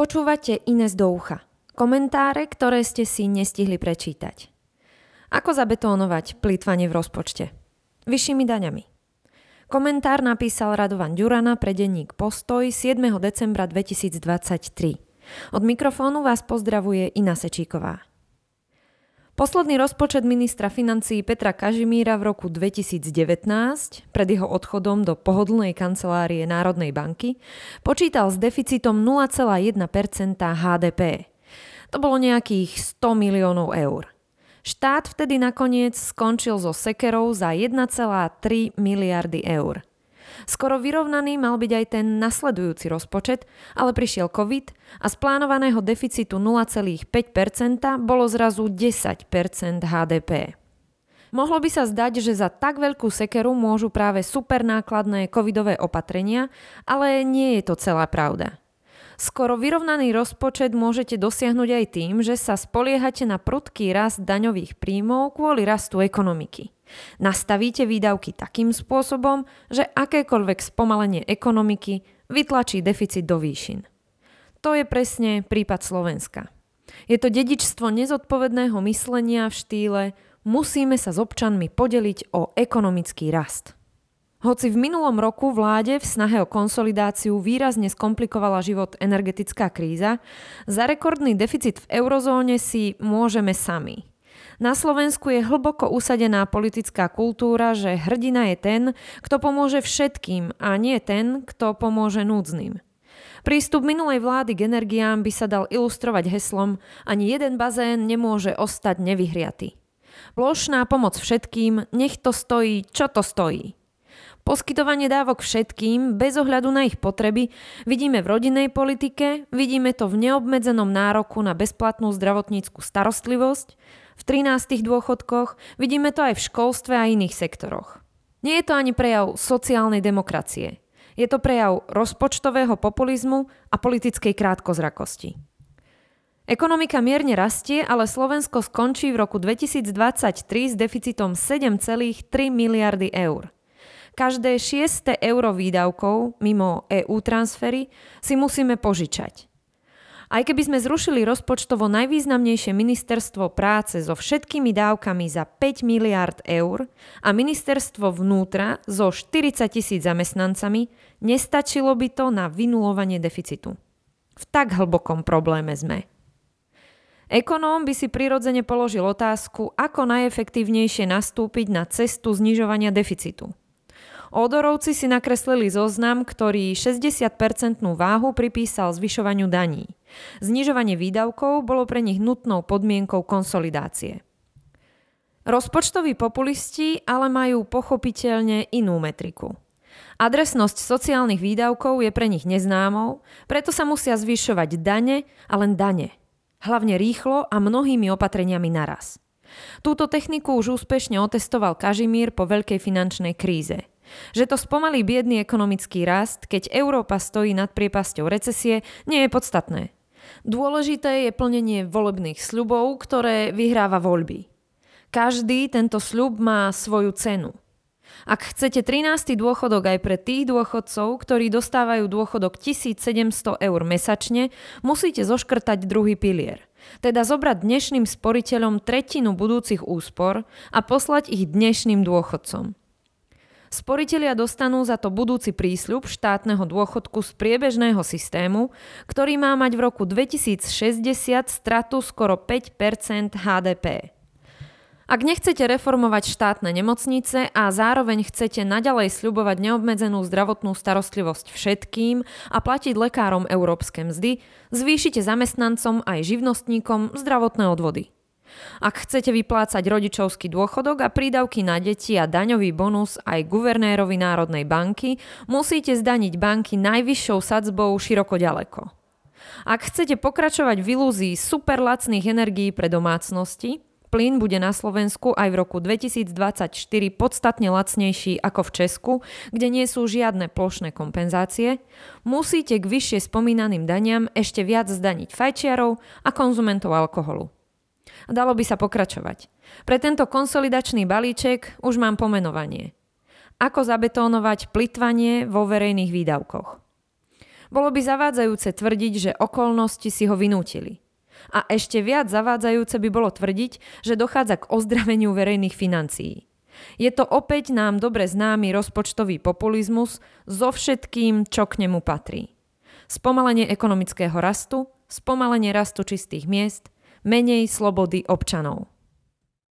Počúvate Ines do ucha. Komentáre, ktoré ste si nestihli prečítať. Ako zabetónovať plýtvanie v rozpočte? Vyššími daňami. Komentár napísal Radovan Ďurana pre denník Postoj 7. decembra 2023. Od mikrofónu vás pozdravuje Ina Sečíková. Posledný rozpočet ministra financií Petra Kažimíra v roku 2019, pred jeho odchodom do pohodlnej kancelárie Národnej banky, počítal s deficitom 0,1% HDP. To bolo nejakých 100 miliónov eur. Štát vtedy nakoniec skončil so sekerou za 1,3 miliardy eur. Skoro vyrovnaný mal byť aj ten nasledujúci rozpočet, ale prišiel COVID a z plánovaného deficitu 0,5% bolo zrazu 10% HDP. Mohlo by sa zdať, že za tak veľkú sekeru môžu práve supernákladné covidové opatrenia, ale nie je to celá pravda. Skoro vyrovnaný rozpočet môžete dosiahnuť aj tým, že sa spoliehate na prudký rast daňových príjmov kvôli rastu ekonomiky. Nastavíte výdavky takým spôsobom, že akékoľvek spomalenie ekonomiky vytlačí deficit do výšin. To je presne prípad Slovenska. Je to dedičstvo nezodpovedného myslenia v štýle musíme sa s občanmi podeliť o ekonomický rast. Hoci v minulom roku vláde v snahe o konsolidáciu výrazne skomplikovala život energetická kríza, za rekordný deficit v eurozóne si môžeme sami. Na Slovensku je hlboko usadená politická kultúra, že hrdina je ten, kto pomôže všetkým a nie ten, kto pomôže núdznym. Prístup minulej vlády k energiám by sa dal ilustrovať heslom ani jeden bazén nemôže ostať nevyhriatý. Plošná pomoc všetkým, nech to stojí, čo to stojí. Poskytovanie dávok všetkým, bez ohľadu na ich potreby, vidíme v rodinnej politike, vidíme to v neobmedzenom nároku na bezplatnú zdravotníckú starostlivosť, v 13. dôchodkoch, vidíme to aj v školstve a iných sektoroch. Nie je to ani prejav sociálnej demokracie. Je to prejav rozpočtového populizmu a politickej krátkozrakosti. Ekonomika mierne rastie, ale Slovensko skončí v roku 2023 s deficitom 7,3 miliardy eur. Každé šieste euro výdavkov mimo EU transfery si musíme požičať. Aj keby sme zrušili rozpočtovo najvýznamnejšie ministerstvo práce so všetkými dávkami za 5 miliard eur a ministerstvo vnútra so 40 tisíc zamestnancami, nestačilo by to na vynulovanie deficitu. V tak hlbokom probléme sme. Ekonóm by si prirodzene položil otázku, ako najefektívnejšie nastúpiť na cestu znižovania deficitu. Odorovci si nakreslili zoznam, ktorý 60-percentnú váhu pripísal zvyšovaniu daní. Znižovanie výdavkov bolo pre nich nutnou podmienkou konsolidácie. Rozpočtoví populisti ale majú pochopiteľne inú metriku. Adresnosť sociálnych výdavkov je pre nich neznámou, preto sa musia zvyšovať dane a len dane. Hlavne rýchlo a mnohými opatreniami naraz. Túto techniku už úspešne otestoval Kažimír po veľkej finančnej kríze. Že to spomalí biedný ekonomický rast, keď Európa stojí nad priepasťou recesie, nie je podstatné. Dôležité je plnenie volebných sľubov, ktoré vyhráva voľby. Každý tento sľub má svoju cenu. Ak chcete 13. dôchodok aj pre tých dôchodcov, ktorí dostávajú dôchodok 1700 eur mesačne, musíte zoškrtať druhý pilier. Teda zobrať dnešným sporiteľom tretinu budúcich úspor a poslať ich dnešným dôchodcom. Sporitelia dostanú za to budúci prísľub štátneho dôchodku z priebežného systému, ktorý má mať v roku 2060 stratu skoro 5% HDP. Ak nechcete reformovať štátne nemocnice a zároveň chcete naďalej sľubovať neobmedzenú zdravotnú starostlivosť všetkým a platiť lekárom európske mzdy, zvýšite zamestnancom aj živnostníkom zdravotné odvody. Ak chcete vyplácať rodičovský dôchodok a prídavky na deti a daňový bonus aj guvernérovi Národnej banky, musíte zdaniť banky najvyššou sadzbou široko ďaleko. Ak chcete pokračovať v ilúzii superlacných energií pre domácnosti, plyn bude na Slovensku aj v roku 2024 podstatne lacnejší ako v Česku, kde nie sú žiadne plošné kompenzácie, musíte k vyššie spomínaným daniam ešte viac zdaniť fajčiarov a konzumentov alkoholu. A dalo by sa pokračovať. Pre tento konsolidačný balíček už mám pomenovanie. Ako zabetónovať plitvanie vo verejných výdavkoch. Bolo by zavádzajúce tvrdiť, že okolnosti si ho vynútili. A ešte viac zavádzajúce by bolo tvrdiť, že dochádza k ozdraveniu verejných financií. Je to opäť nám dobre známy rozpočtový populizmus so všetkým, čo k nemu patrí. Spomalenie ekonomického rastu, spomalenie rastu čistých miest, menej slobody občanov.